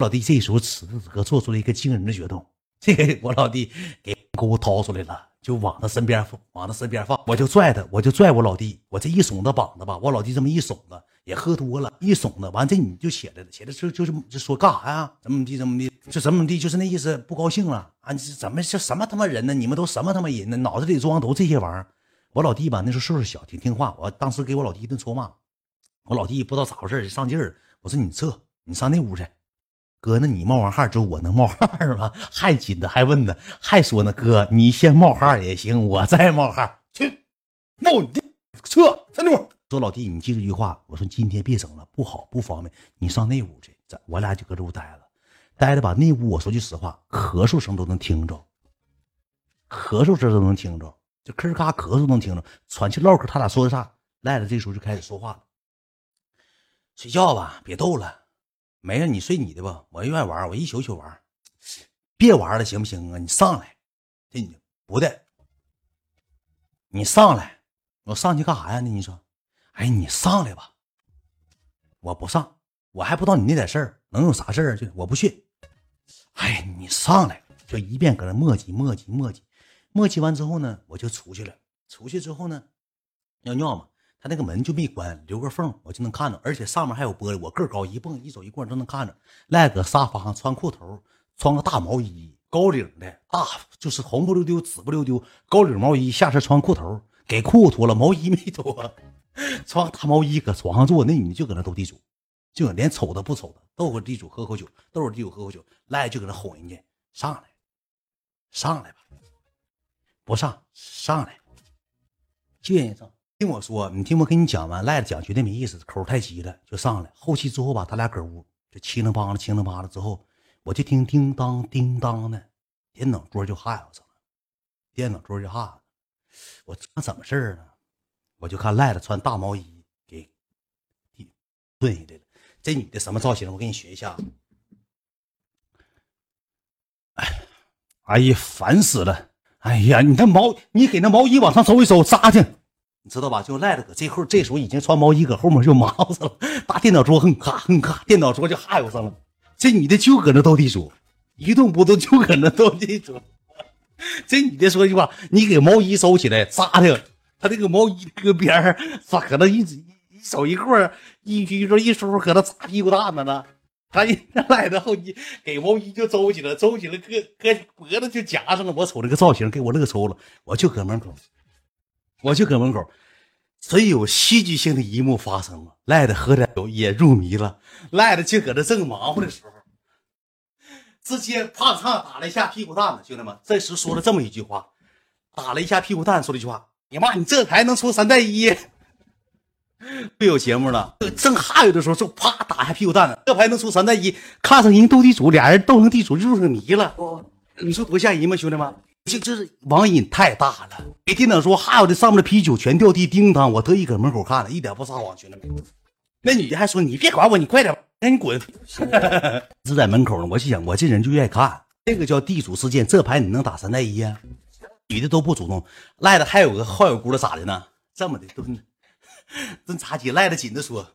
老弟这时候此时此刻做出了一个惊人的举动，这个我老弟给钩掏出来了，就往他身边，往他身边放，我就拽他，我就拽我老弟，我这一耸他膀子吧，我老弟这么一耸他，也喝多了，一耸他，完这女就起来了，起来就就是就说干啥呀？怎么地怎么地？就怎么地？就是那意思，不高兴了啊！怎么是什么他妈人呢？你们都什么他妈人呢？脑子里装都这些玩意儿。我老弟吧，那时候岁数小，挺听话，我当时给我老弟一顿臭骂，我老弟不知道咋回事上劲儿，我说你撤，你上那屋去。哥，那你冒完汗之后，我能冒汗吗？还紧的，还问呢，还说呢，哥，你先冒汗也行，我再冒汗去。冒你的撤，上那屋。说老弟，你记住一句话，我说今天别整了，不好，不方便。你上那屋去，咱我俩就搁这屋待了，待着吧。那屋我说句实话，咳嗽声都能听着，咳嗽声都能听着，就吭咔咳嗽能听着，喘气唠嗑，他俩说的啥？赖子这时候就开始说话了，睡觉吧，别逗了。没事，你睡你的吧，我愿意玩，我一宿宿玩，别玩了，行不行啊？你上来，这你不的，你上来，我上去干啥呀？那你说，哎，你上来吧，我不上，我还不知道你那点事儿能有啥事儿？就我不去，哎，你上来，就一遍搁那磨叽磨叽磨叽，磨叽完之后呢，我就出去了，出去之后呢，尿尿嘛。他那个门就没关，留个缝，我就能看着，而且上面还有玻璃。我个高，一蹦一走一过都能看着。赖搁沙发上穿裤头，穿个大毛衣，高领的，大就是红不溜丢、紫不溜丢，高领毛衣，下身穿裤头，给裤子脱了，毛衣没脱，穿大毛衣搁床上坐。那女的就搁那斗地主，就连瞅都不瞅他，斗会地主喝口酒，斗会地主喝口酒。赖就搁那哄人家上来，上来吧，不上上来，就愿意上。听我说，你听我跟你讲完，赖子讲绝对没意思，口太急了，就上来。后期之后吧，他俩搁屋就七零八了，七零八了之后，我就听叮当叮当的，电脑桌就哈上了，电脑桌就哈。我怎么事儿呢？我就看赖子穿大毛衣给蹲下来了。这女的什么造型？我给你学一下。哎，哎呀，烦死了！哎呀，你那毛，你给那毛衣往上收一收，扎去。你知道吧？就赖着搁这后，这时候已经穿毛衣搁后面就忙活了。大电脑桌哼咔哼咔，电脑桌就哈悠上了。这女的就搁那斗地主，一动不动就搁那斗地主。这女的说句话：“你给毛衣收起来，扎的。”她这个毛衣搁边儿，咋搁那一一手一过一拘着一梳，搁那扎屁股蛋子呢？他一赖着后衣，给毛衣就周起来，周起来，搁搁脖子就夹上了。我瞅这个造型，给我乐抽了。我就搁门口。我就搁门口，真有戏剧性的一幕发生了。赖子喝点酒也入迷了，赖子就搁这正忙活的时候，直接啪嚓打了一下屁股蛋子。兄弟们，这时说了这么一句话，打了一下屁股蛋，说了一句话：“你妈，你这牌能出三带一？” 不有节目了，正哈悠的时候，就啪打下屁股蛋子，这牌能出三带一，看上人斗地主，俩人斗成地主，入上迷了。你说多吓人吗，兄弟们？就就是网瘾太大了，给电脑说哈，我这上面的啤酒全掉地，叮当！我特意搁门口看了，一点不撒谎，兄弟们。那女的还说：“你别管我，你快点，赶紧滚！” 是在门口呢，我就想，我这人就愿意看。这个叫地主事件，这牌你能打三带一呀？女的都不主动，赖的还有个好友姑了，咋的呢？这么的蹲，蹲茶几，赖的紧着说：“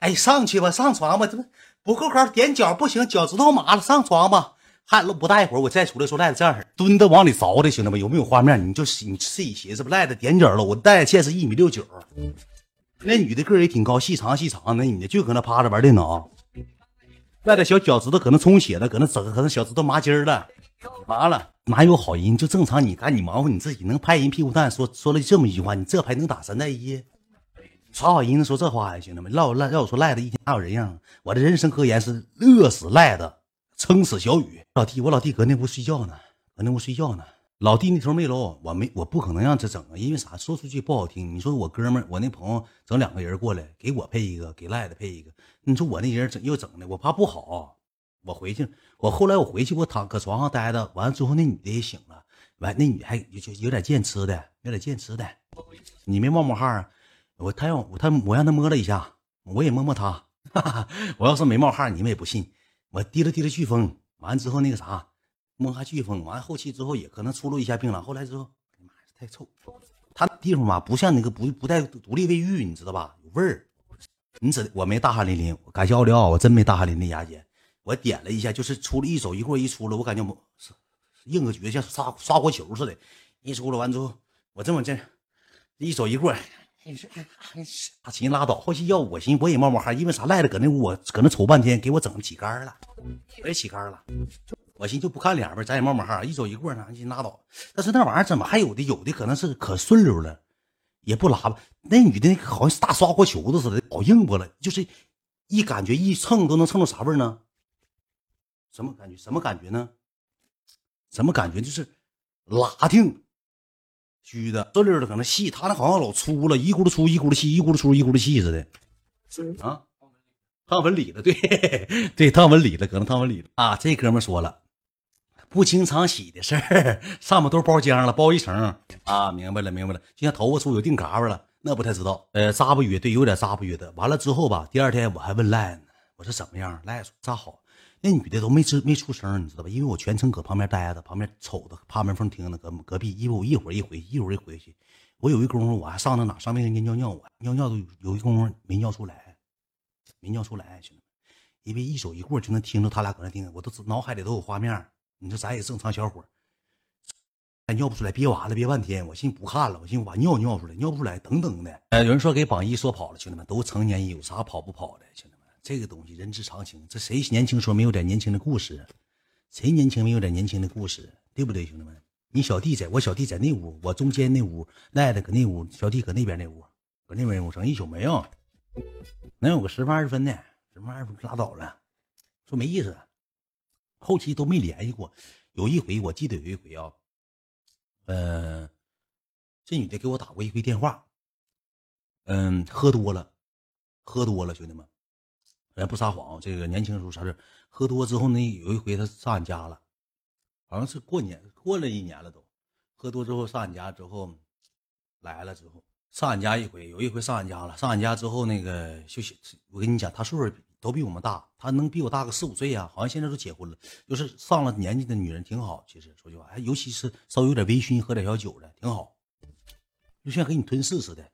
哎，上去吧，上床吧，这不不够高？踮脚不行，脚趾头麻了，上床吧。”还不大一会儿，我再出来说赖子这样式蹲着往里凿的，兄弟们有没有画面？你就你自己寻思吧。赖子点脚了，我赖子现是一米六九，那女的个儿也挺高，细长细长。那女的就搁那趴着玩电脑，赖子小脚趾头可能充血了，搁那整，可能小指头麻筋儿了。完了，哪有好人？就正常，你赶紧忙活你自己，能拍人屁股蛋。说说了这么一句话，你这牌能打三带一？啥好人能说这话呀？兄弟们，让我赖让我说赖子一天哪有人样？我的人生格言是饿死赖子。撑死小雨，老弟，我老弟搁那屋睡觉呢，搁那屋睡觉呢。老弟那头没搂，我没，我不可能让他整啊，因为啥？说出去不好听。你说我哥们，我那朋友整两个人过来，给我配一个，给赖子配一个。你说我那人整又整的，我怕不好。我回去，我后来我回去，我躺搁床上待着，完了之后那女的也醒了，完那女还就有点贱吃的，有点贱吃的。你没冒冒汗啊？我他让我他我让他摸了一下，我也摸摸他。我要是没冒汗，你们也不信。我提了提了飓风，完了之后那个啥，摸下飓风，完后期之后也可能出露一下病了。后来之后，妈呀，太臭！他地方吧，不像那个不不带独立卫浴，你知道吧？有味儿。你知我没大汗淋漓，感谢奥利奥，我真没大汗淋漓。雅姐，我点了一下，就是出了一手一棍一出了，我感觉我硬个橛，像刷刷锅球似的。一出了完之后，我这么这一手一过，你说大琴拉倒。后期要我寻我也冒冒汗，因为啥赖着搁那屋，我搁那瞅半天，给我整起杆了，我也起杆了。我寻就不看脸呗，咱也冒冒汗。一走一过呢，你拉倒。但是那玩意儿怎么还有的？有的可能是可顺溜了，也不拉吧。那女的好像是大刷锅球子似的，老硬巴了，就是一感觉一蹭都能蹭到啥味儿呢？什么感觉？什么感觉呢？什么感觉？就是拉挺。虚的，顺溜的，可能细，他那好像老粗了，一咕噜粗，一咕噜细，一咕噜粗，一咕噜细似的。啊，烫纹理的，对对，烫纹理的，可能烫纹理的啊。这哥们说了，不经常洗的事儿，上面都包浆了，包一层啊。明白了，明白了。就像头发粗有定嘎巴了，那不太知道。呃，扎不约，对，有点扎不约的。完了之后吧，第二天我还问赖呢，我说怎么样？赖说扎好。那女的都没吱没出声，你知道吧？因为我全程搁旁边待着，旁边瞅着，趴门缝听着，搁隔壁。因为我一会儿一回，一会儿一回去，我有一功夫我还上那哪上卫生间尿尿，我尿尿都有一功夫没尿出来，没尿出来，兄弟们，因为一手一过就能听着他俩搁那听，我都脑海里都有画面。你说咱也正常小伙，还尿不出来，憋完了憋半天，我寻思不看了，我寻思把尿尿出来，尿不出来，等等的。哎，有人说给榜一说跑了，兄弟们都成年人，有啥跑不跑的，兄弟们。这个东西人之常情，这谁年轻说没有点年轻的故事？谁年轻没有点年轻的故事？对不对，兄弟们？你小弟在我小弟在那屋，我中间那屋赖的搁那屋，小弟搁那边那屋，搁那边屋整一宿没有，能有个十分二十分的，十分二十分拉倒了，说没意思，后期都没联系过。有一回我记得有一回啊，呃，这女的给我打过一回电话，嗯，喝多了，喝多了，兄弟们。咱不撒谎，这个年轻时候啥事喝多之后呢，有一回他上俺家了，好像是过年过了一年了都。喝多之后上俺家之后，来了之后上俺家一回，有一回上俺家了。上俺家之后那个就我跟你讲，他岁数都比我们大，他能比我大个四五岁呀。好像现在都结婚了，就是上了年纪的女人挺好。其实说句话，尤其是稍微有点微醺，喝点小酒的挺好，就像给你吞噬似的。